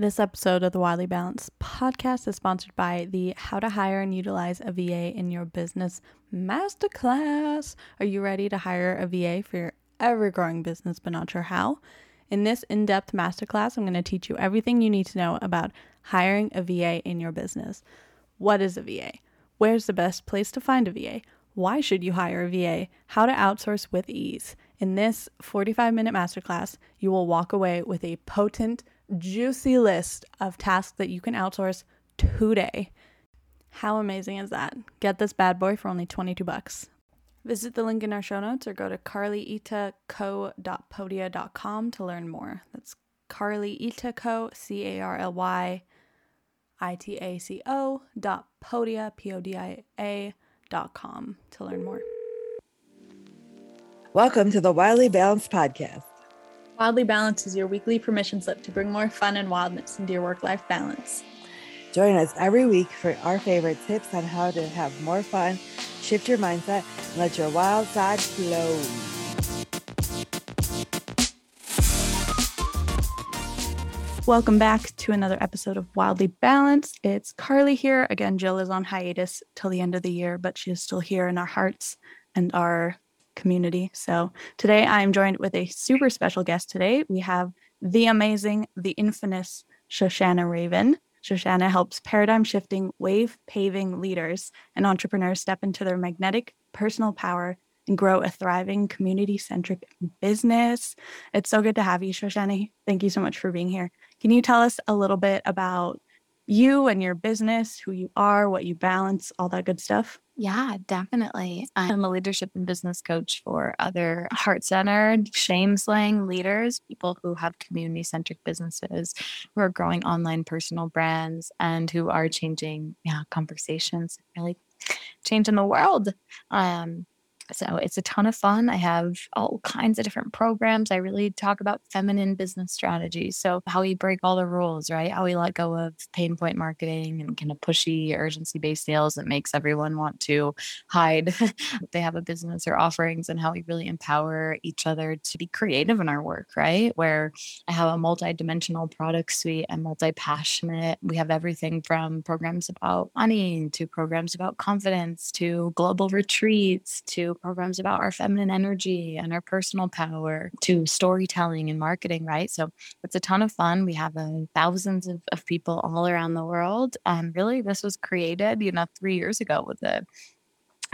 This episode of the Wildly Balanced podcast is sponsored by the How to Hire and Utilize a VA in Your Business Masterclass. Are you ready to hire a VA for your ever growing business but not sure how? In this in depth masterclass, I'm going to teach you everything you need to know about hiring a VA in your business. What is a VA? Where's the best place to find a VA? Why should you hire a VA? How to outsource with ease. In this 45 minute masterclass, you will walk away with a potent, juicy list of tasks that you can outsource today. How amazing is that? Get this bad boy for only 22 bucks. Visit the link in our show notes or go to carlyitaco.podia.com to learn more. That's Carly Itaco, C A R L Y I T A C O dot podia, P O D I A dot com to learn more. Welcome to the Wildly Balanced Podcast. Wildly Balanced is your weekly permission slip to bring more fun and wildness into your work life balance. Join us every week for our favorite tips on how to have more fun, shift your mindset, and let your wild side flow. Welcome back to another episode of Wildly Balanced. It's Carly here. Again, Jill is on hiatus till the end of the year, but she is still here in our hearts and our community. So today I am joined with a super special guest today. We have the amazing, the infamous Shoshanna Raven. Shoshanna helps paradigm shifting, wave paving leaders and entrepreneurs step into their magnetic personal power and grow a thriving community centric business. It's so good to have you, Shoshanna. Thank you so much for being here. Can you tell us a little bit about you and your business, who you are, what you balance, all that good stuff? Yeah, definitely. I'm a leadership and business coach for other heart centered, shame slaying leaders, people who have community centric businesses, who are growing online personal brands, and who are changing yeah, conversations, really changing the world. Um, so it's a ton of fun. I have all kinds of different programs. I really talk about feminine business strategies. So, how we break all the rules, right? How we let go of pain point marketing and kind of pushy, urgency based sales that makes everyone want to hide they have a business or offerings, and how we really empower each other to be creative in our work, right? Where I have a multi dimensional product suite and multi passionate. We have everything from programs about money to programs about confidence to global retreats to programs about our feminine energy and our personal power to storytelling and marketing, right? So it's a ton of fun. We have uh, thousands of, of people all around the world. And really, this was created, you know, three years ago with the,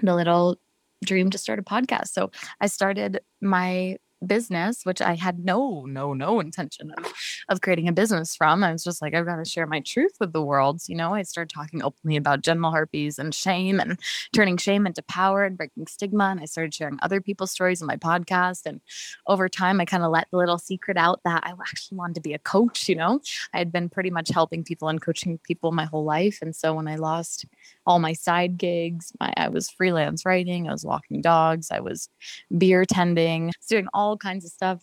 the little dream to start a podcast. So I started my business, which I had no, no, no intention of, of creating a business from. I was just like, I've got to share my truth with the world. You know, I started talking openly about genital herpes and shame and turning shame into power and breaking stigma. And I started sharing other people's stories in my podcast. And over time, I kind of let the little secret out that I actually wanted to be a coach. You know, I had been pretty much helping people and coaching people my whole life. And so when I lost all my side gigs, my, I was freelance writing, I was walking dogs, I was beer tending, doing all kinds of stuff.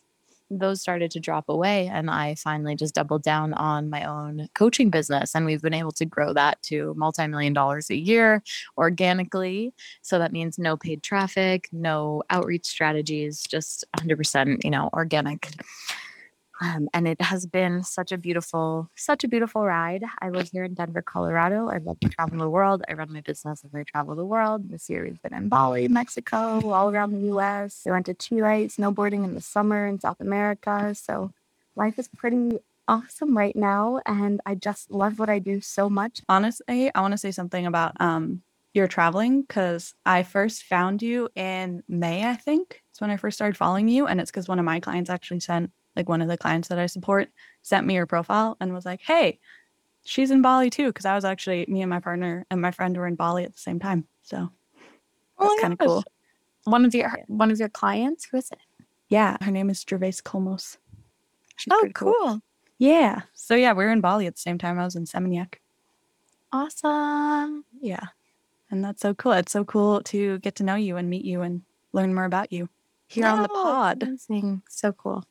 Those started to drop away and i finally just doubled down on my own coaching business and we've been able to grow that to multi-million dollars a year organically. So that means no paid traffic no outreach strategies just 100% you know organic um, and it has been such a beautiful, such a beautiful ride. I live here in Denver, Colorado. I love to travel the world. I run my business as I travel the world. This year we've been in Bali, Mexico, all around the US. I went to Chile snowboarding in the summer in South America. So life is pretty awesome right now. And I just love what I do so much. Honestly, I want to say something about um, your traveling because I first found you in May, I think. It's when I first started following you. And it's because one of my clients actually sent like one of the clients that I support sent me her profile and was like, "Hey, she's in Bali too." Because I was actually me and my partner and my friend were in Bali at the same time. So oh that's kind of cool. One of your one of your clients, who is it? Yeah, her name is Gervais Colmos. She's oh, cool. cool. Yeah. So yeah, we were in Bali at the same time. I was in Seminyak. Awesome. Yeah. And that's so cool. It's so cool to get to know you and meet you and learn more about you here on the pod. Amazing. So cool.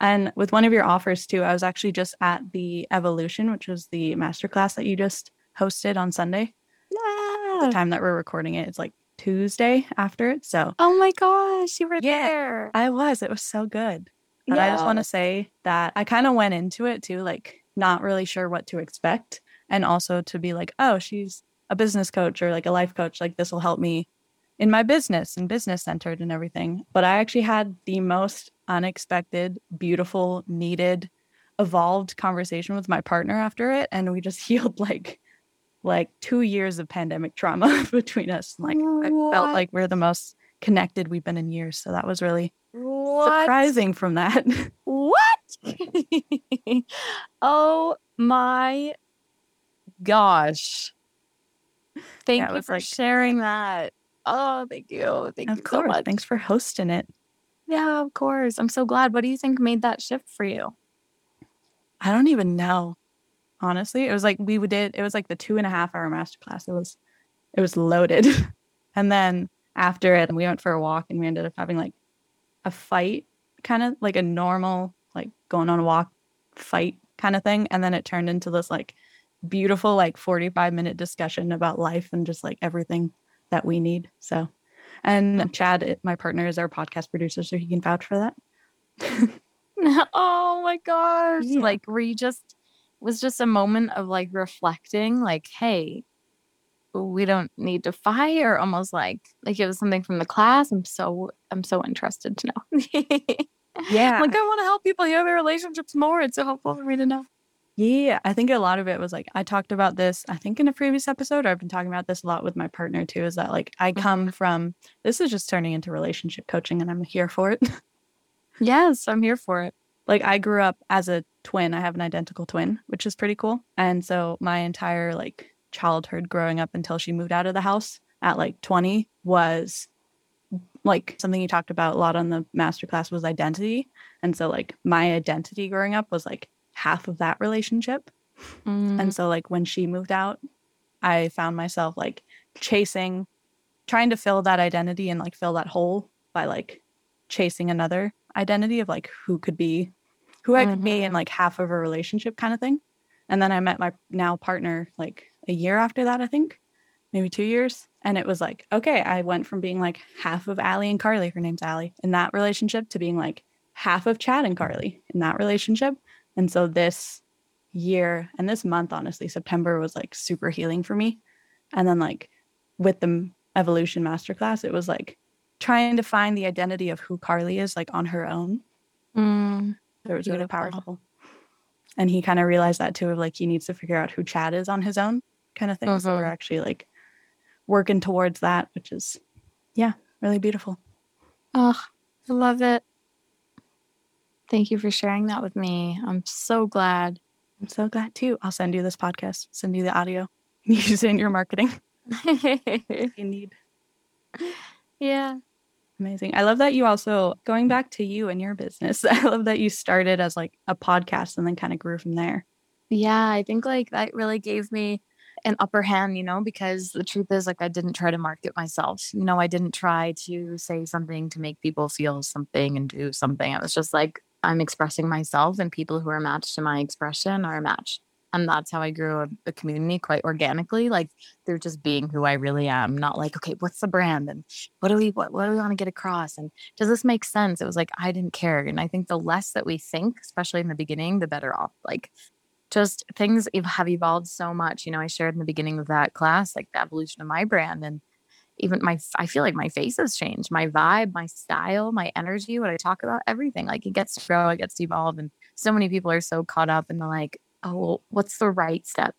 And with one of your offers too, I was actually just at the Evolution, which was the masterclass that you just hosted on Sunday. Yeah. The time that we're recording it, it's like Tuesday after it. So Oh my gosh, you were yeah, there. I was. It was so good. But yeah. I just want to say that I kind of went into it too, like not really sure what to expect. And also to be like, oh, she's a business coach or like a life coach. Like, this will help me in my business and business centered and everything. But I actually had the most unexpected, beautiful, needed, evolved conversation with my partner after it. And we just healed like like two years of pandemic trauma between us. Like I felt like we're the most connected we've been in years. So that was really What? surprising from that. What? oh my gosh. Thank Yeah, you for like- sharing that. Oh, thank you. Thank of you so much. Thanks for hosting it. Yeah, of course. I'm so glad. What do you think made that shift for you? I don't even know. Honestly, it was like we did. It was like the two and a half hour masterclass. It was, it was loaded. and then after it, we went for a walk, and we ended up having like a fight, kind of like a normal, like going on a walk fight kind of thing. And then it turned into this like beautiful, like forty five minute discussion about life and just like everything that we need. So, and Chad, my partner, is our podcast producer, so he can vouch for that. oh my gosh. Yeah. Like, you just, was just a moment of like reflecting, like, hey, we don't need to fight, or almost like, like it was something from the class. I'm so, I'm so interested to know. Yeah. like, I want to help people heal their relationships more. It's so helpful for me to know. Yeah, I think a lot of it was like I talked about this, I think in a previous episode, or I've been talking about this a lot with my partner too, is that like I come mm-hmm. from this is just turning into relationship coaching and I'm here for it. Yes, I'm here for it. like I grew up as a twin. I have an identical twin, which is pretty cool. And so my entire like childhood growing up until she moved out of the house at like 20 was like something you talked about a lot on the masterclass was identity. And so like my identity growing up was like half of that relationship. Mm-hmm. And so like when she moved out, I found myself like chasing trying to fill that identity and like fill that hole by like chasing another identity of like who could be who I could be in like half of a relationship kind of thing. And then I met my now partner like a year after that, I think, maybe two years. And it was like, okay, I went from being like half of Allie and Carly, her name's Allie, in that relationship to being like half of Chad and Carly in that relationship. And so this year and this month, honestly, September was like super healing for me. And then like with the evolution masterclass, it was like trying to find the identity of who Carly is like on her own. Mm. It was really powerful. And he kind of realized that too, of like he needs to figure out who Chad is on his own kind of thing. So we're Mhm. actually like working towards that, which is yeah, really beautiful. Oh, I love it. Thank you for sharing that with me. I'm so glad. I'm so glad too. I'll send you this podcast, send you the audio. Use it in your marketing. You need yeah. Amazing. I love that you also going back to you and your business. I love that you started as like a podcast and then kind of grew from there. Yeah, I think like that really gave me an upper hand, you know, because the truth is like I didn't try to market myself. You know, I didn't try to say something to make people feel something and do something. I was just like I'm expressing myself and people who are matched to my expression are matched. And that's how I grew a, a community quite organically. Like they're just being who I really am, not like, okay, what's the brand and what do we what, what do we want to get across? And does this make sense? It was like I didn't care. And I think the less that we think, especially in the beginning, the better off. Like just things have evolved so much. You know, I shared in the beginning of that class, like the evolution of my brand and even my, i feel like my face has changed, my vibe, my style, my energy, what I talk about, everything. Like it gets to grow, it gets to evolve. And so many people are so caught up in the like, oh, well, what's the right step?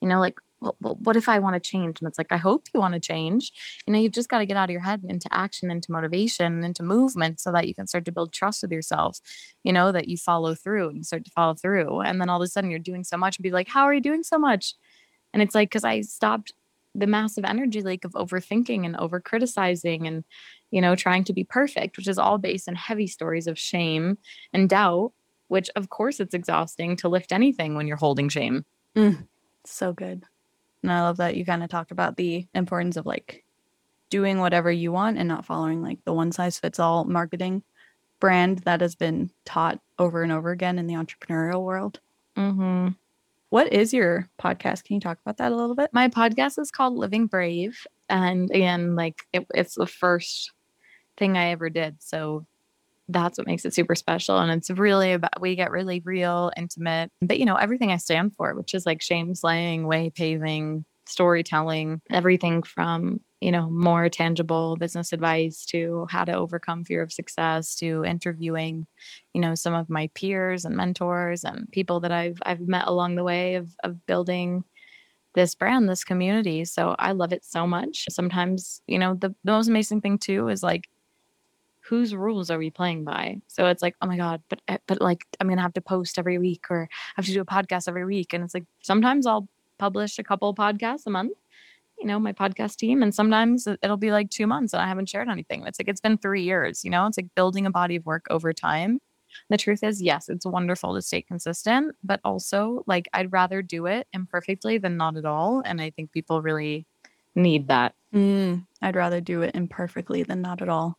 You know, like, well, what if I want to change? And it's like, I hope you want to change. You know, you've just got to get out of your head and into action, into motivation, into movement so that you can start to build trust with yourself you know, that you follow through and you start to follow through. And then all of a sudden you're doing so much and be like, how are you doing so much? And it's like, because I stopped the massive energy leak of overthinking and over criticizing and, you know, trying to be perfect, which is all based in heavy stories of shame and doubt, which of course it's exhausting to lift anything when you're holding shame. So good. And I love that you kind of talked about the importance of like doing whatever you want and not following like the one size fits all marketing brand that has been taught over and over again in the entrepreneurial world. Mm-hmm. What is your podcast? Can you talk about that a little bit? My podcast is called Living Brave. And again, like it, it's the first thing I ever did. So that's what makes it super special. And it's really about, we get really real, intimate, but you know, everything I stand for, which is like shame slaying, way paving, storytelling, everything from, you know, more tangible business advice to how to overcome fear of success to interviewing, you know, some of my peers and mentors and people that I've I've met along the way of of building this brand, this community. So I love it so much. Sometimes, you know, the, the most amazing thing too is like whose rules are we playing by? So it's like, oh my God, but eh, but like I'm gonna have to post every week or I have to do a podcast every week. And it's like sometimes I'll publish a couple podcasts a month, you know, my podcast team. And sometimes it'll be like two months and I haven't shared anything. It's like it's been three years, you know, it's like building a body of work over time. The truth is, yes, it's wonderful to stay consistent, but also like I'd rather do it imperfectly than not at all. And I think people really need that. Mm, I'd rather do it imperfectly than not at all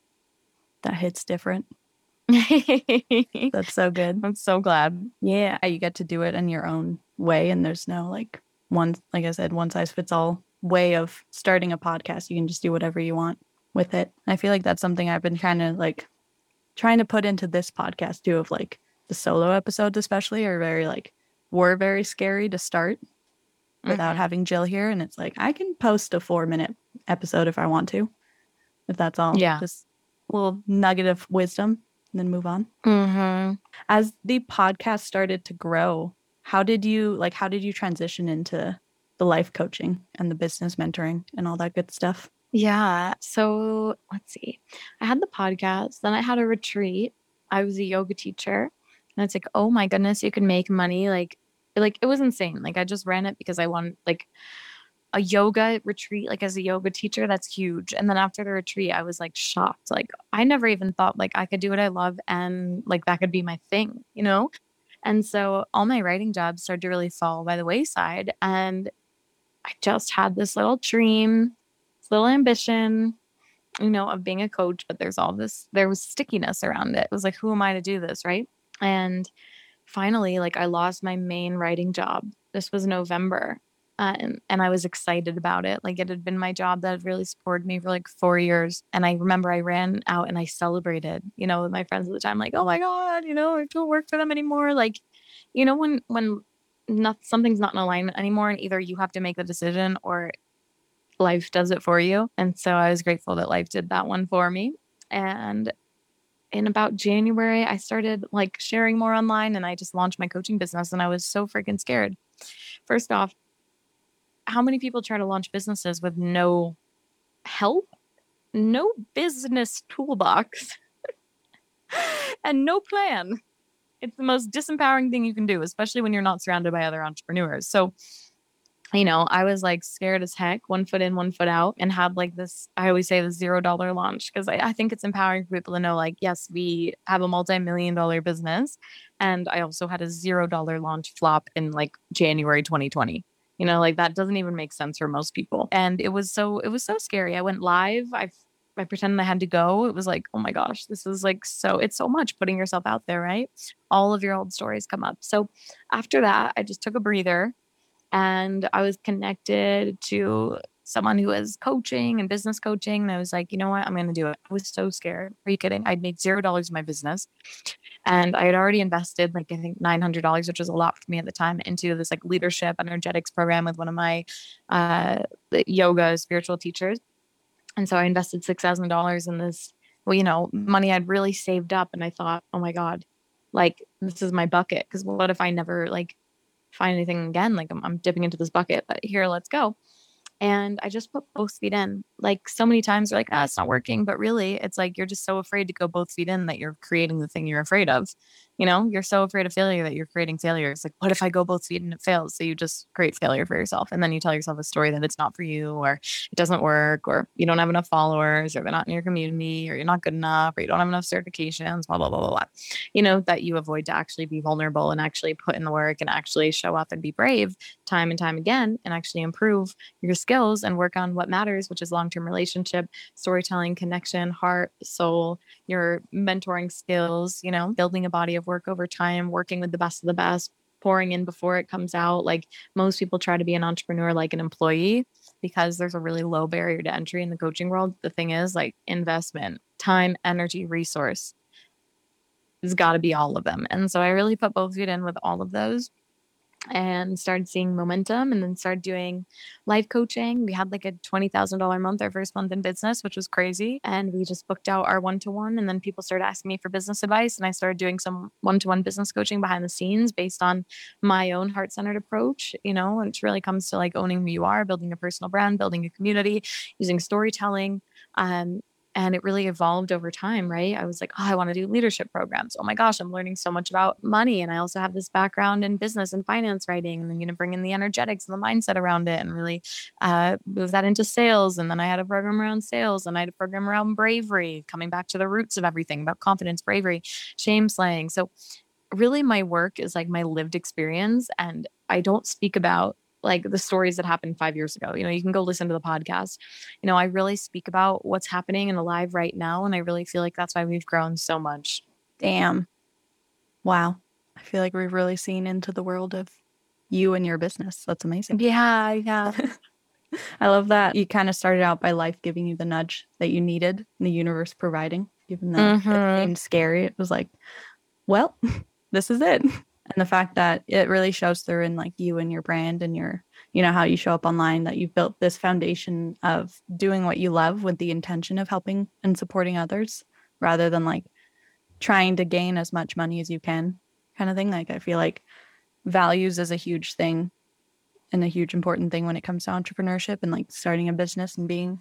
that hits different. That's so good. I'm so glad. Yeah, you get to do it in your own way, and there's no like one, like I said, one size fits all way of starting a podcast. You can just do whatever you want with it. I feel like that's something I've been kind of like trying to put into this podcast too. Of like the solo episodes, especially, are very like were very scary to start without mm-hmm. having Jill here, and it's like I can post a four minute episode if I want to, if that's all. Yeah, just little nugget of wisdom and then move on. Mm-hmm. As the podcast started to grow, how did you like? How did you transition into the life coaching and the business mentoring and all that good stuff? Yeah. So let's see. I had the podcast, then I had a retreat. I was a yoga teacher. And it's like, oh my goodness, you can make money. Like, like it was insane. Like I just ran it because I wanted like a yoga retreat like as a yoga teacher that's huge and then after the retreat i was like shocked like i never even thought like i could do what i love and like that could be my thing you know and so all my writing jobs started to really fall by the wayside and i just had this little dream this little ambition you know of being a coach but there's all this there was stickiness around it it was like who am i to do this right and finally like i lost my main writing job this was november um, and I was excited about it. Like it had been my job that had really supported me for like four years. And I remember I ran out and I celebrated, you know, with my friends at the time, like, oh my God, you know, I don't work for them anymore. Like, you know, when, when not, something's not in alignment anymore and either you have to make the decision or life does it for you. And so I was grateful that life did that one for me. And in about January, I started like sharing more online and I just launched my coaching business and I was so freaking scared. First off, how many people try to launch businesses with no help, no business toolbox, and no plan? It's the most disempowering thing you can do, especially when you're not surrounded by other entrepreneurs. So, you know, I was like scared as heck, one foot in, one foot out, and had like this, I always say the zero dollar launch because I, I, think it's empowering for people to know, like, yes, we have a multi million dollar business. And I also had a zero dollar launch flop in like January 2020 you know like that doesn't even make sense for most people and it was so it was so scary i went live i i pretended i had to go it was like oh my gosh this is like so it's so much putting yourself out there right all of your old stories come up so after that i just took a breather and i was connected to someone who was coaching and business coaching. And I was like, you know what? I'm going to do it. I was so scared. Are you kidding? I'd made zero dollars in my business. And I had already invested like, I think $900, which was a lot for me at the time, into this like leadership energetics program with one of my uh, yoga spiritual teachers. And so I invested $6,000 in this, well, you know, money I'd really saved up. And I thought, oh my God, like this is my bucket. Cause what if I never like find anything again? Like I'm, I'm dipping into this bucket, but here, let's go and I just put both feet in. Like so many times, they're like, ah, it's not working. But really, it's like you're just so afraid to go both feet in that you're creating the thing you're afraid of. You know, you're so afraid of failure that you're creating failure. It's like, what if I go both feet and it fails? So you just create failure for yourself. And then you tell yourself a story that it's not for you or it doesn't work or you don't have enough followers or they're not in your community or you're not good enough or you don't have enough certifications, blah, blah, blah, blah, blah. You know, that you avoid to actually be vulnerable and actually put in the work and actually show up and be brave time and time again and actually improve your skills and work on what matters, which is long term relationship, storytelling, connection, heart, soul, your mentoring skills, you know, building a body of work over time, working with the best of the best, pouring in before it comes out. Like most people try to be an entrepreneur like an employee because there's a really low barrier to entry in the coaching world. The thing is, like investment, time, energy, resource. it's got to be all of them. And so I really put both feet in with all of those and started seeing momentum and then started doing life coaching. We had like a $20,000 month, our first month in business, which was crazy. And we just booked out our one to one. And then people started asking me for business advice. And I started doing some one to one business coaching behind the scenes based on my own heart centered approach, you know, which really comes to like owning who you are, building a personal brand, building a community, using storytelling. Um, and it really evolved over time right? I was like oh i want to do leadership programs. Oh my gosh i'm learning so much about money and i also have this background in business and finance writing and i'm going to bring in the energetics and the mindset around it and really uh, move that into sales. And then i had a program around sales and i had a program around bravery coming back to the roots of everything about confidence bravery shame slaying. So really my work is like my lived experience and i don't speak about like the stories that happened five years ago. You know, you can go listen to the podcast. You know, I really speak about what's happening and alive right now. And I really feel like that's why we've grown so much. Damn. Wow. I feel like we've really seen into the world of you and your business. That's amazing. Yeah, yeah. I love that you kind of started out by life giving you the nudge that you needed, the universe providing, even though mm-hmm. it seemed scary. It was like, well, this is it and the fact that it really shows through in like you and your brand and your you know how you show up online that you've built this foundation of doing what you love with the intention of helping and supporting others rather than like trying to gain as much money as you can kind of thing like i feel like values is a huge thing and a huge important thing when it comes to entrepreneurship and like starting a business and being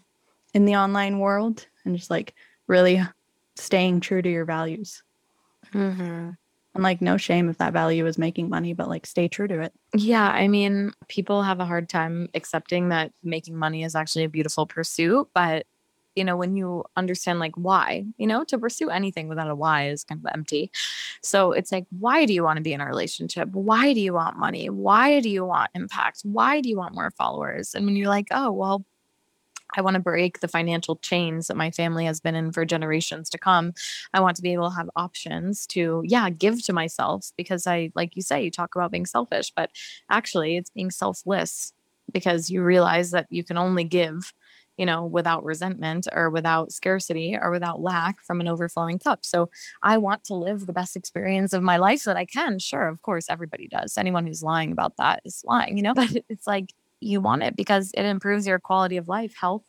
in the online world and just like really staying true to your values mm-hmm. And like, no shame if that value is making money, but like, stay true to it. Yeah. I mean, people have a hard time accepting that making money is actually a beautiful pursuit. But, you know, when you understand like why, you know, to pursue anything without a why is kind of empty. So it's like, why do you want to be in a relationship? Why do you want money? Why do you want impact? Why do you want more followers? And when you're like, oh, well, I want to break the financial chains that my family has been in for generations to come. I want to be able to have options to, yeah, give to myself because I, like you say, you talk about being selfish, but actually it's being selfless because you realize that you can only give, you know, without resentment or without scarcity or without lack from an overflowing cup. So I want to live the best experience of my life that I can. Sure, of course, everybody does. Anyone who's lying about that is lying, you know, but it's like, you want it because it improves your quality of life, health,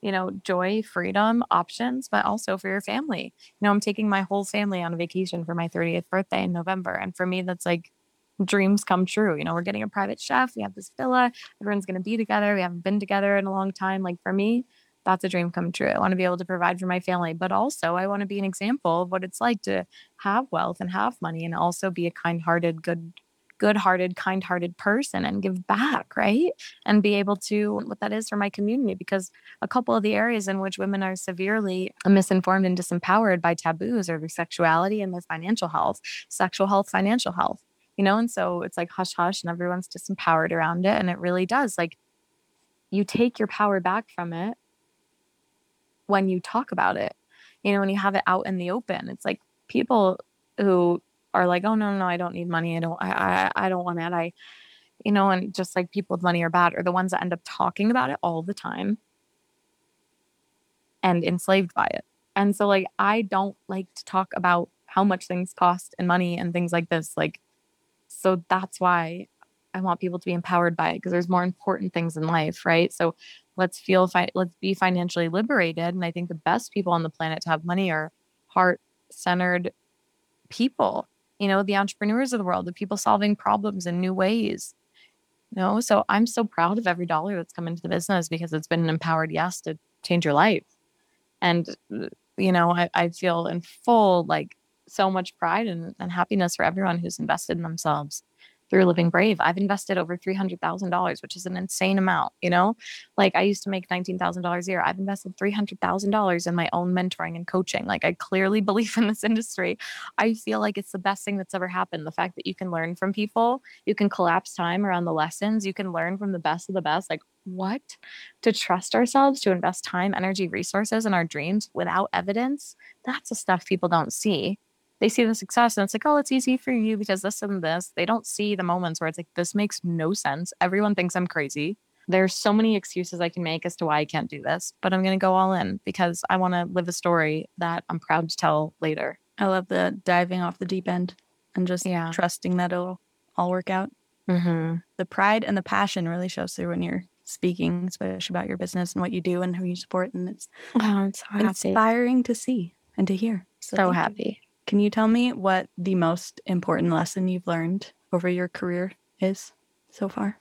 you know, joy, freedom, options, but also for your family. You know, I'm taking my whole family on a vacation for my 30th birthday in November. And for me, that's like dreams come true. You know, we're getting a private chef, we have this villa, everyone's going to be together. We haven't been together in a long time. Like for me, that's a dream come true. I want to be able to provide for my family, but also I want to be an example of what it's like to have wealth and have money and also be a kind hearted, good good hearted, kind hearted person and give back, right? And be able to, what that is for my community. Because a couple of the areas in which women are severely misinformed and disempowered by taboos are their sexuality and their financial health, sexual health, financial health, you know? And so it's like hush hush and everyone's disempowered around it. And it really does. Like you take your power back from it when you talk about it, you know, when you have it out in the open. It's like people who are like, oh no, no, I don't need money. I don't, I, I, I don't want that. I, you know, and just like people with money are bad are the ones that end up talking about it all the time and enslaved by it. And so like I don't like to talk about how much things cost and money and things like this. Like, so that's why I want people to be empowered by it because there's more important things in life, right? So let's feel fi- let's be financially liberated. And I think the best people on the planet to have money are heart centered people you know, the entrepreneurs of the world, the people solving problems in new ways. You know, so I'm so proud of every dollar that's come into the business because it's been an empowered yes to change your life. And, you know, I, I feel in full like so much pride and, and happiness for everyone who's invested in themselves through Living Brave. I've invested over $300,000, which is an insane amount, you know? Like I used to make $19,000 a year. I've invested $300,000 in my own mentoring and coaching. Like I clearly believe in this industry. I feel like it's the best thing that's ever happened. The fact that you can learn from people, you can collapse time around the lessons, you can learn from the best of the best. Like what? To trust ourselves, to invest time, energy, resources in our dreams without evidence. That's the stuff people don't see they see the success and it's like, oh, it's easy for you because this and this. They don't see the moments where it's like, this makes no sense. Everyone thinks I'm crazy. There's so many excuses I can make as to why I can't do this, but I'm going to go all in because I want to live a story that I'm proud to tell later. I love the diving off the deep end and just Yeah. trusting that it'll all work out. Mm-hmm. The pride and the passion really shows through when you're speaking, especially about your business and what you do and who you support. And it's Oh, so happy. inspiring to see and to hear. So happy. you. Can you tell me what the most important lesson you've learned over your career is so far?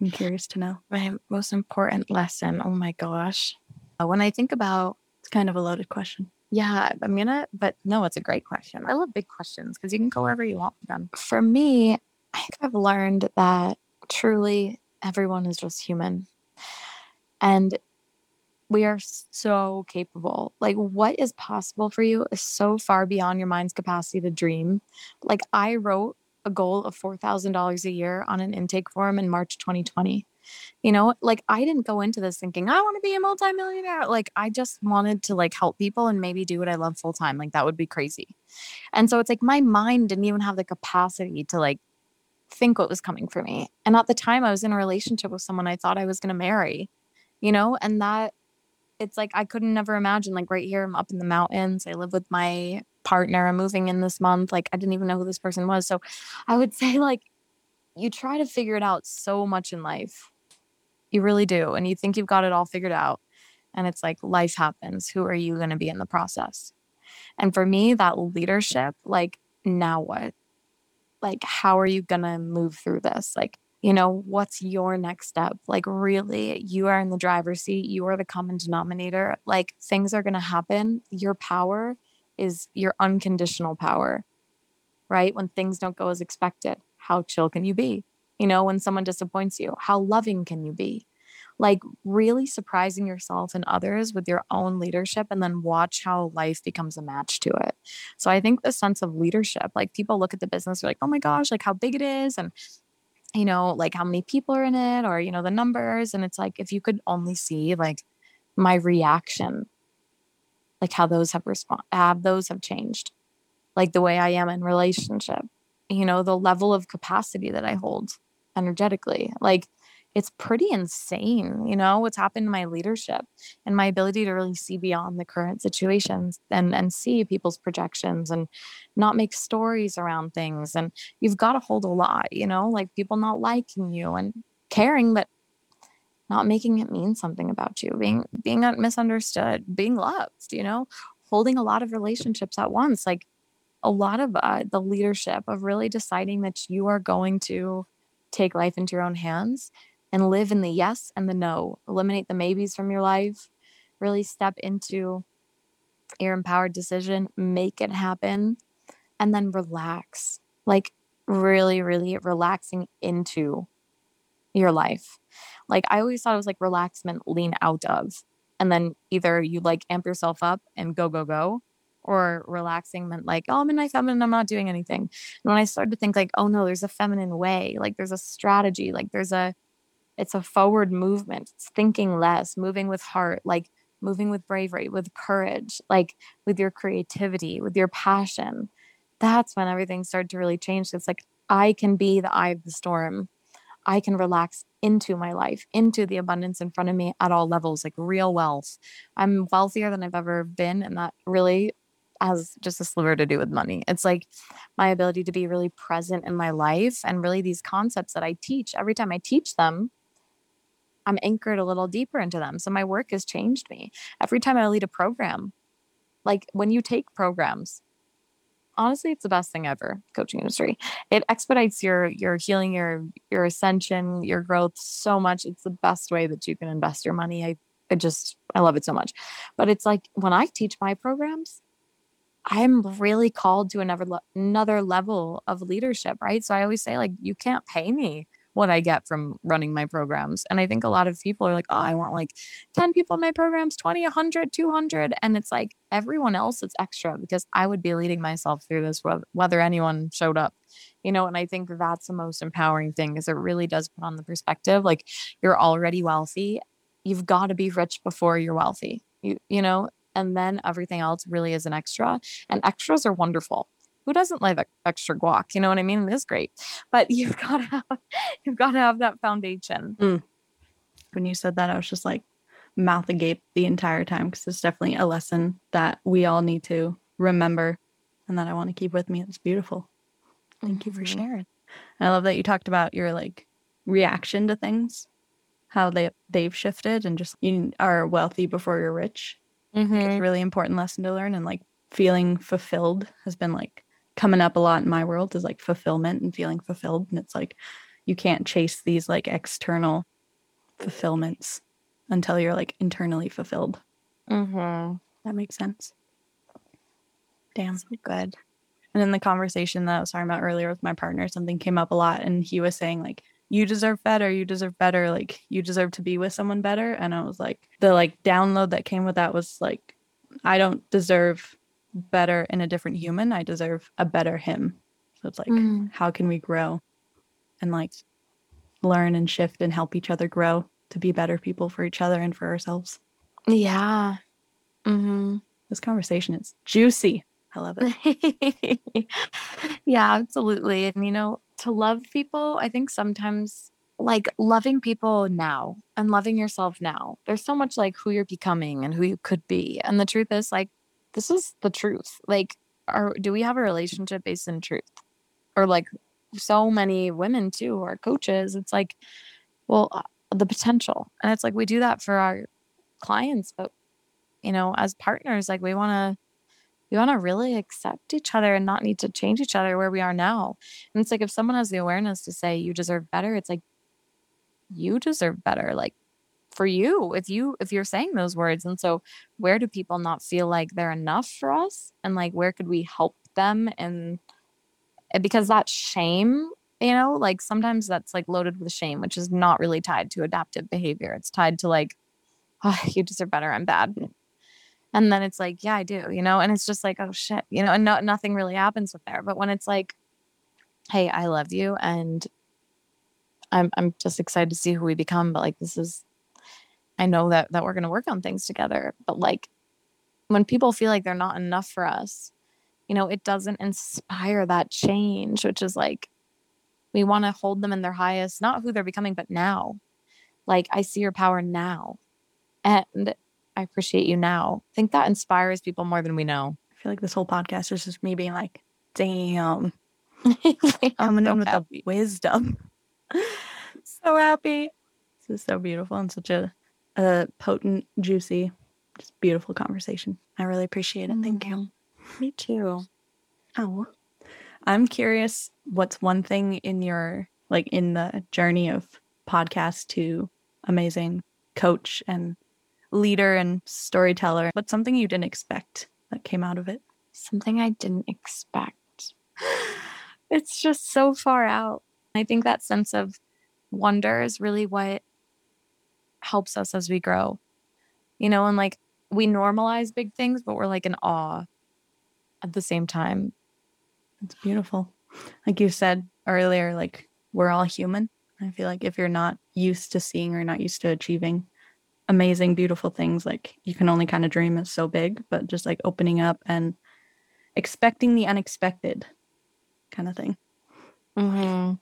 I'm curious to know. My most important lesson. Oh my gosh. Uh, When I think about It's kind of a loaded question. Yeah, I'm gonna, but no, it's a great question. I love big questions because you can go wherever you want with them. For me, I think I've learned that truly everyone is just human. And we are so capable. Like, what is possible for you is so far beyond your mind's capacity to dream. Like, I wrote a goal of $4,000 a year on an intake form in March 2020. You know, like I didn't go into this thinking I want to be a multimillionaire. Like I just wanted to like help people and maybe do what I love full time. Like that would be crazy. And so it's like my mind didn't even have the capacity to like think what was coming for me. And at the time I was in a relationship with someone I thought I was going to marry, you know, and that it's like I couldn't never imagine like right here I'm up in the mountains. I live with my partner. I'm moving in this month. Like I didn't even know who this person was. So I would say like you try to figure it out so much in life. You really do. And you think you've got it all figured out. And it's like life happens. Who are you going to be in the process? And for me, that leadership, like, now what? Like, how are you going to move through this? Like, you know, what's your next step? Like, really, you are in the driver's seat. You are the common denominator. Like, things are going to happen. Your power is your unconditional power, right? When things don't go as expected, how chill can you be? You know, when someone disappoints you, how loving can you be? Like, really surprising yourself and others with your own leadership, and then watch how life becomes a match to it. So, I think the sense of leadership, like, people look at the business, they're like, oh my gosh, like how big it is. And, you know, like how many people are in it, or, you know, the numbers. And it's like, if you could only see like my reaction, like how those have respond, have those have changed, like the way I am in relationship, you know, the level of capacity that I hold energetically. Like it's pretty insane, you know, what's happened to my leadership and my ability to really see beyond the current situations and and see people's projections and not make stories around things. And you've got to hold a lot, you know, like people not liking you and caring but not making it mean something about you, being being misunderstood, being loved, you know, holding a lot of relationships at once, like a lot of uh, the leadership of really deciding that you are going to take life into your own hands and live in the yes and the no, eliminate the maybes from your life, really step into your empowered decision, make it happen, and then relax. Like, really, really relaxing into your life. Like, I always thought it was like relax meant lean out of. And then either you like amp yourself up and go, go, go, or relaxing meant like, oh, I'm in my feminine, I'm not doing anything. And when I started to think like, oh no, there's a feminine way, like there's a strategy, like there's a, it's a forward movement. It's thinking less, moving with heart, like moving with bravery, with courage, like with your creativity, with your passion. That's when everything started to really change. It's like I can be the eye of the storm. I can relax into my life, into the abundance in front of me at all levels, like real wealth. I'm wealthier than I've ever been. And that really has just a sliver to do with money. It's like my ability to be really present in my life and really these concepts that I teach. Every time I teach them, I'm anchored a little deeper into them. So my work has changed me. Every time I lead a program, like when you take programs, honestly, it's the best thing ever, coaching industry. It expedites your your healing, your your ascension, your growth so much. It's the best way that you can invest your money. I I just I love it so much. But it's like when I teach my programs, I'm really called to another another level of leadership, right? So I always say like you can't pay me what I get from running my programs. And I think a lot of people are like, "Oh, I want like 10 people in my programs, 20, 100, 200." And it's like everyone else is extra because I would be leading myself through this whether anyone showed up. You know, and I think that's the most empowering thing is it really does put on the perspective like you're already wealthy. You've got to be rich before you're wealthy. You you know, and then everything else really is an extra and extras are wonderful who doesn't like ex- extra guac you know what i mean it is great but you've got to have you've got to have that foundation When you said that, I was just like mouth agape the entire time because it's definitely a lesson that we all need to remember and that I want to keep with me. It's beautiful. Thank you for Mhm. sharing. And I love that you talked about your like reaction to things, how they they've shifted, and just you are wealthy before you're rich. It's Mhm. a really important lesson to learn, and like feeling fulfilled has been like coming up a lot in my world is like fulfillment and feeling fulfilled, and it's like you can't chase these like external fulfillments until you're like internally fulfilled. Mhm. That makes sense. Damn. So good. And in the conversation that I was talking about earlier with my partner, something came up a lot, and he was saying like, "You deserve better. You deserve better. Like, you deserve to be with someone better." And I was like, the like download that came with that was like, I don't deserve better in a different human. I deserve a better him. So it's like, Mm. how can we grow and like learn and shift and help each other grow to be better people for each other and for ourselves? Yeah. hmm This conversation is juicy. I love it. yeah, absolutely. And, you know, to love people, I think sometimes like loving people now and loving yourself now, there's so much like who you're becoming and who you could be. And the truth is, like, this is the truth. Like, are, do we have a relationship based in truth? Or like so many women too, are coaches, it's like, well, uh, the potential. And it's like we do that for our clients, but, you know, as partners, like we want to we want to really accept each other and not need to change each other where we are now. And it's like if someone has the awareness to say you deserve better, it's like you deserve better. Like for you, if you if you're saying those words. And so where do people not feel like they're enough for us? And like where could we help them and and eh, because that shame, you know, like sometimes that's like loaded with shame, which is not really tied to adaptive behavior. It's tied to like, oh, you deserve better. I'm bad. Mm. And then it's like, yeah, I do, you know, and it's just like, oh shit, you know, and no, nothing really happens with there. But when it's like, hey, I love you and I'm I'm just excited to see who we become. But like this is I know that that we're gonna work on things together. But like when people feel like they're not enough for us, you know, it doesn't inspire that change, which is like we want to hold them in their highest, not who they're becoming, but now. Like I see your power now. And I appreciate you now. I think that inspires people more than we know. I feel like this whole podcast is just me being like, damn, I'm coming so in with happy. the wisdom. so happy. This is so beautiful and such a, a potent, juicy, just beautiful conversation. I really appreciate it. Thank you. Mm-hmm. Me too. Oh. I'm curious what's one thing in your like in the journey of podcast to amazing coach and leader and storyteller, what's something you didn't expect that came out of it? Something I didn't expect. It's just so far out. I think that sense of wonder is really what helps us as we grow. You know, and like we normalize big things, but we're like in awe at the same time. It's beautiful. Like you said earlier, like we're all human. I feel like if you're not used to seeing or not used to achieving amazing, beautiful things, like you can only kind of dream it's so big, but just like opening up and expecting the unexpected kind of thing. Mm-hmm.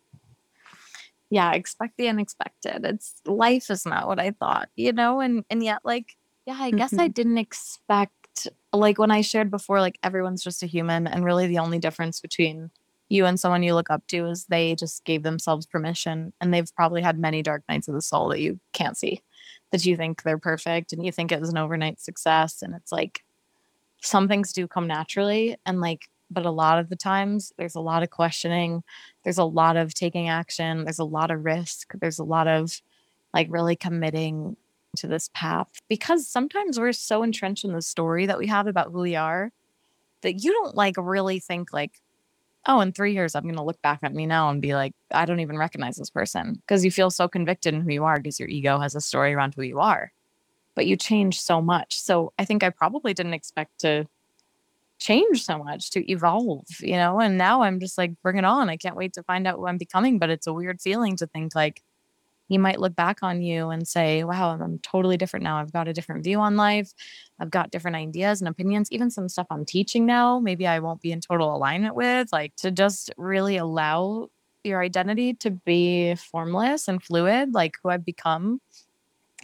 Yeah, expect the unexpected. It's life is not what I thought, you know, and and yet like yeah, I guess I mm-hmm. didn't expect like when I shared before, like everyone's just a human, and really the only difference between you and someone you look up to is they just gave themselves permission, and they've probably had many dark nights of the soul that you can't see, that you think they're perfect, and you think it was an overnight success, and it's like some things do come naturally, and like but a lot of the times there's a lot of questioning there's a lot of taking action there's a lot of risk there's a lot of like really committing to this path. Because sometimes we're so entrenched in the story that we have about who we are that you don't like really think like oh in three years i'm going to look back at me now and be like i don't even recognize this person. Because you feel so convicted in who you are because your ego has a story around who you are but you change so much. So i think i probably didn't expect to change so much to evolve, you know? And now I'm just like, bring it on. I can't wait to find out who I'm becoming. But it's a weird feeling to think like he might look back on you and say, wow, I'm totally different now. I've got a different view on life. I've got different ideas and opinions, even some stuff I'm teaching now. Maybe I won't be in total alignment with, like to just really allow your identity to be formless and fluid, like who I've become.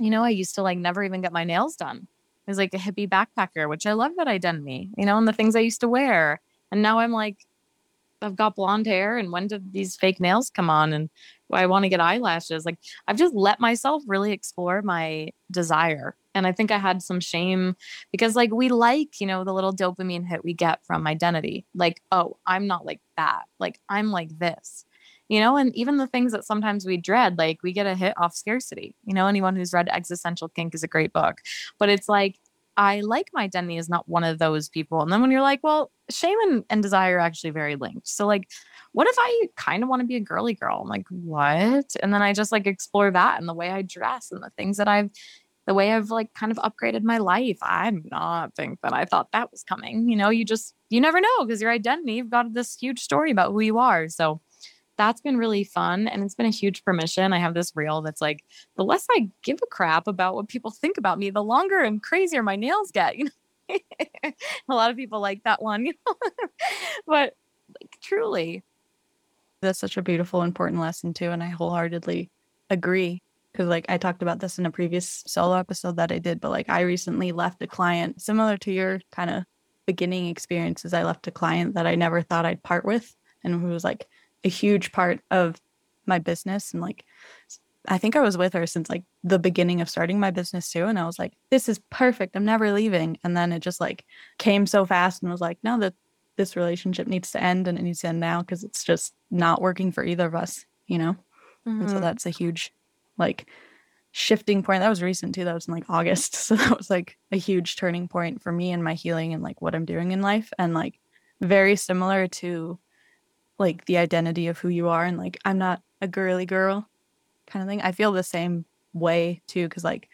You know, I used to like never even get my nails done. I was like a hippie backpacker, which I love that identity, you know, and the things I used to wear. And now I'm like, I've got blonde hair and when did these fake nails come on and I want to get eyelashes? Like I've just let myself really explore my desire. And I think I had some shame because like we like, you know, the little dopamine hit we get from identity. Like, oh, I'm not like that. Like I'm like this. You know, and even the things that sometimes we dread, like we get a hit off scarcity. You know, anyone who's read Existential Kink is a great book. But it's like I like my identity is not one of those people. And then when you're like, well, shame and, and desire are actually very linked. So like, what if I kind of want to be a girly girl? I'm like, what? And then I just like explore that and the way I dress and the things that I've the way I've like kind of upgraded my life. I'm not think that I thought that was coming. You know, you just you never know because your identity, you've got this huge story about who you are. So that's been really fun and it's been a huge permission. I have this reel that's like the less I give a crap about what people think about me, the longer and crazier my nails get. You know, a lot of people like that one, you know, but like, truly, that's such a beautiful, important lesson too, and I wholeheartedly agree because like I talked about this in a previous solo episode that I did, but like I recently left a client similar to your kind of beginning experiences. I left a client that I never thought I'd part with and who was like a huge part of my business and like I think I was with her since like the beginning of starting my business too. And I was like, this is perfect. I'm never leaving. And then it just like came so fast and was like, no, that this relationship needs to end and it needs to end now because it's just not working for either of us, you know? Mm-hmm. And so mm-hmm. that's a huge like shifting point. That was recent too. That was in like August. So that was like a huge turning point for me and my healing and like what I'm doing in life. And like very similar to like the identity of who you are and like I'm not a girly girl kind of thing. I feel the same way too cuz like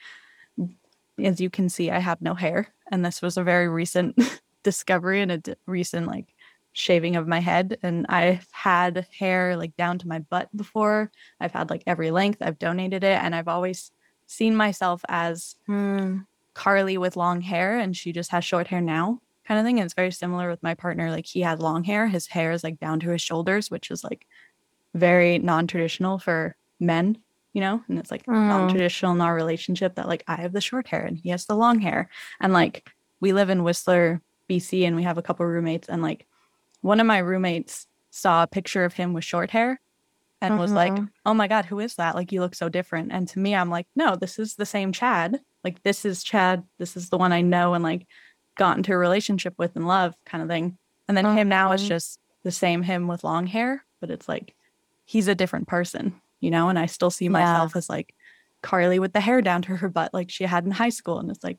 as you can see I have no hair and this was a very recent discovery and a d- recent like shaving of my head and I've had hair like down to my butt before. I've had like every length. I've donated it and I've always seen myself as hmm, Carly with long hair and she just has short hair now kind of thing. And it's very similar with my partner. Like he has long hair. His hair is like down to his shoulders, which is like very non-traditional for men, you know? And it's like mm. non-traditional in our relationship that like I have the short hair and he has the long hair. And like we live in Whistler, BC, and we have a couple roommates. And like one of my roommates saw a picture of him with short hair and was like, mm-hmm. "Oh my god, who is that? Like you look so different." And to me, I'm like, "No, this is the same Chad. Like this is Chad. This is the one I know and like got into a relationship with and love kind of thing. And then him now is uh-huh. just the same him with long hair, but it's like he's a different person, you know? And I still see myself yeah. as like Carly with the hair down to her butt like she had in high school. And it's like,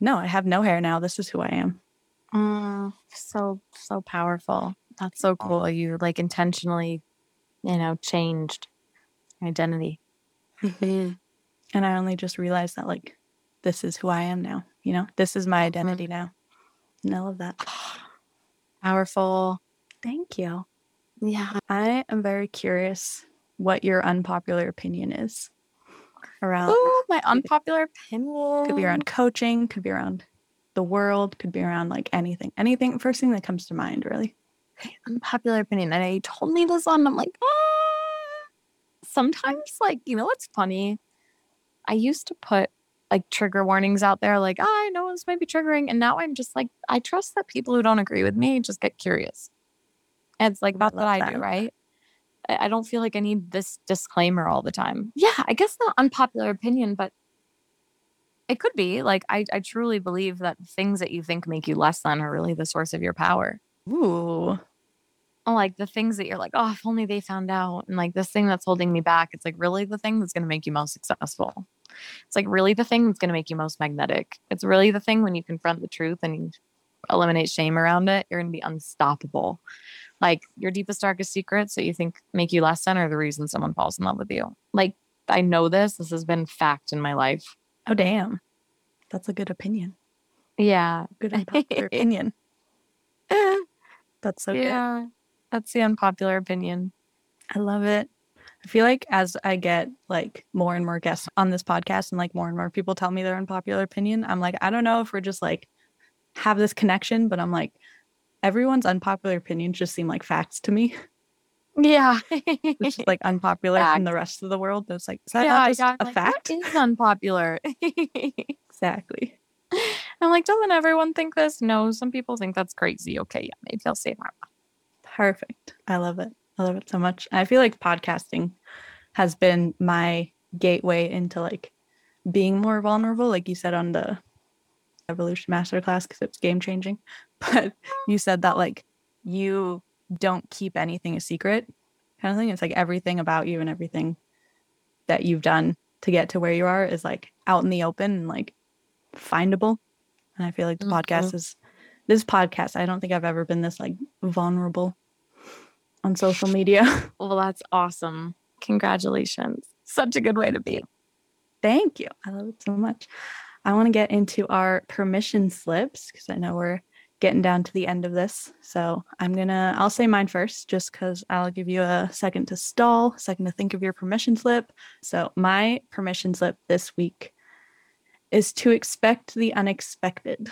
no, I have no hair now. This is who I am. Mm, so, so powerful. That's so cool. You like intentionally, you know, changed identity. and I only just realized that like this is who I am now. You know, this is my identity now. And I love that. Powerful. Thank you. Yeah. I am very curious what your unpopular opinion is around. Ooh, my unpopular opinion. Could be around coaching, could be around the world, could be around like anything. Anything, first thing that comes to mind, really. Unpopular opinion. And I told me this on, I'm like, ah. sometimes, like, you know what's funny? I used to put like trigger warnings out there, like, oh, I know this might be triggering. And now I'm just like, I trust that people who don't agree with me just get curious. And it's like that's what I that. do, right? I don't feel like I need this disclaimer all the time. Yeah, I guess not unpopular opinion, but it could be. Like I, I truly believe that things that you think make you less than are really the source of your power. Ooh. Like the things that you're like, oh, if only they found out. And like this thing that's holding me back, it's like really the thing that's going to make you most successful. It's like really the thing that's going to make you most magnetic. It's really the thing when you confront the truth and you eliminate shame around it, you're going to be unstoppable. Like your deepest, darkest secrets that you think make you less than are the reason someone falls in love with you. Like I know this. This has been fact in my life. Oh, damn. That's a good opinion. Yeah. Good unpopular opinion. That's so yeah, good. That's the unpopular opinion. I love it. I feel like as I get like more and more guests on this podcast and like more and more people tell me their unpopular opinion, I'm like, I don't know if we're just like have this connection, but I'm like, everyone's unpopular opinions just seem like facts to me. Yeah. Which is like unpopular fact. in the rest of the world. It's like, is that yeah, not just a like, fact? It is unpopular. exactly. I'm like, doesn't everyone think this? No, some people think that's crazy. Okay, yeah, maybe I'll say Marla. Perfect. I love it. I love it so much. I feel like podcasting has been my gateway into like being more vulnerable, like you said on the evolution masterclass, because it's game changing. But you said that like you don't keep anything a secret kind of thing. It's like everything about you and everything that you've done to get to where you are is like out in the open and like findable. And I feel like the mm-hmm. podcast is this podcast. I don't think I've ever been this like vulnerable on social media. Well, that's awesome. Congratulations. Such a good way to be. Thank you. I love it so much. I want to get into our permission slips because I know we're getting down to the end of this. So I'm gonna I'll say mine first just because I'll give you a second to stall, second to think of your permission slip. So my permission slip this week is to expect the unexpected.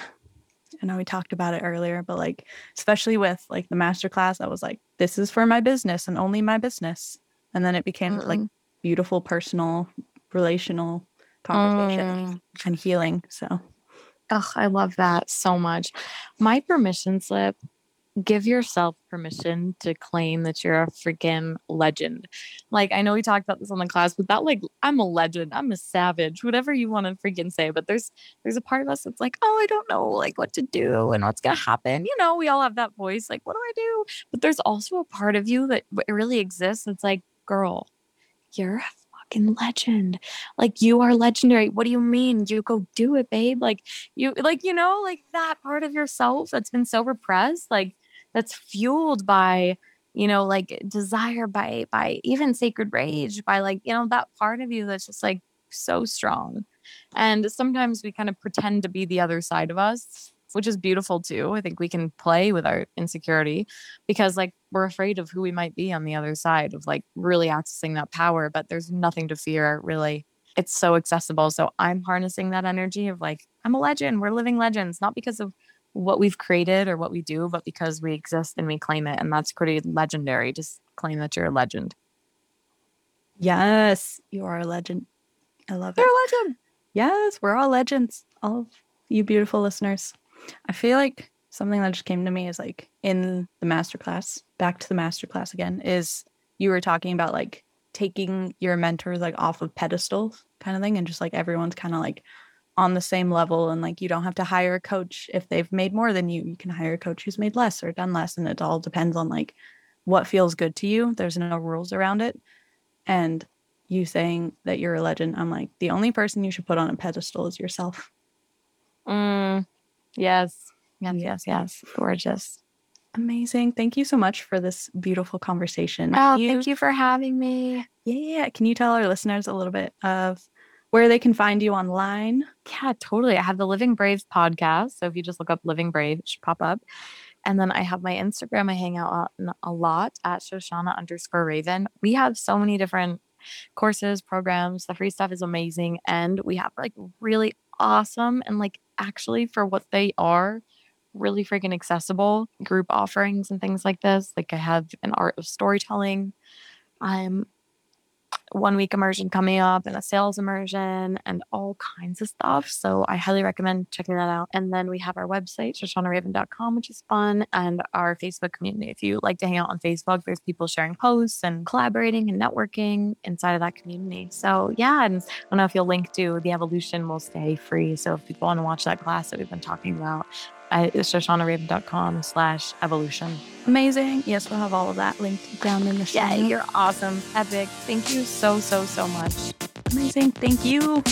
I know we talked about it earlier, but like especially with like the masterclass, I was like, this is for my business and only my business. And then it became mm-hmm. like beautiful personal relational conversation mm. and healing. So Oh, I love that so much. My permission slip give yourself permission to claim that you're a freaking legend. Like, I know we talked about this on the class, but that, like, I'm a legend. I'm a savage, whatever you want to freaking say. But there's, there's a part of us that's like, oh, I don't know, like, what to do and what's to happen. You know, we all have that voice, like, what do I do? But there's also a part of you that really exists. It's like, girl, you're a fucking legend. Like you are legendary. What do you mean? You go do it, babe. Like you like you know, like that part of yourself that's been so repressed, like that's fueled by you know like desire by by even sacred rage by like you know that part of you that's just like so strong and sometimes we kind of pretend to be the other side of us which is beautiful too. I think we can play with our insecurity because like we're afraid of who we might be on the other side of like really accessing that power, but there's nothing to fear really. It's so accessible. So I'm harnessing that energy of like, I'm a legend. We're living legends, not because of what we've created or what we do, but because we exist and we claim it. And that's pretty legendary. Just claim that you're a legend. Yes, you are a legend. I love it. You're a legend. Yes, we're all legends. All of you beautiful listeners. I feel like something that just came to me is like in the masterclass, back to the masterclass again, is you were talking about like taking your mentors like off of pedestals kind of thing and just like everyone's kind of like on the same level and like you don't have to hire a coach if they've made more than you you can hire a coach who's made less or done less and it all depends on like what feels good to you there's no rules around it and you saying that you're a legend i'm like the only person you should put on a pedestal is yourself mm, Yes. Yes, yes, yes. Gorgeous. Amazing. Thank you so much for this beautiful conversation. Oh, you, thank you for having me. Yeah. Yeah. Can you tell our listeners a little bit of where they can find you online? Yeah, totally. I have the Living Brave podcast. So if you just look up Living Brave, it should pop up. And then I have my Instagram. I hang out a lot at Shoshanna underscore Raven. We have so many different courses, programs. The free stuff is amazing. And we have like really awesome and like actually for what they are really freaking accessible group offerings and things like this. Like I have an art of storytelling. I'm one week immersion coming up and a sales immersion and all kinds of stuff. So I highly recommend checking that out. And then we have our website, shoshannaraven.com, which is fun, and our Facebook community. If you like to hang out on Facebook, there's people sharing posts and collaborating and networking inside of that community. So yeah, and I don't know if you'll link to the evolution will stay free. So if people want to watch that class that we've been talking about, it's shoshannaraven.com slash evolution. Amazing. Yes, we'll have all of that linked down in the show. Yeah, you're awesome. Epic. Thank you so, so, so much. Amazing. Thank you.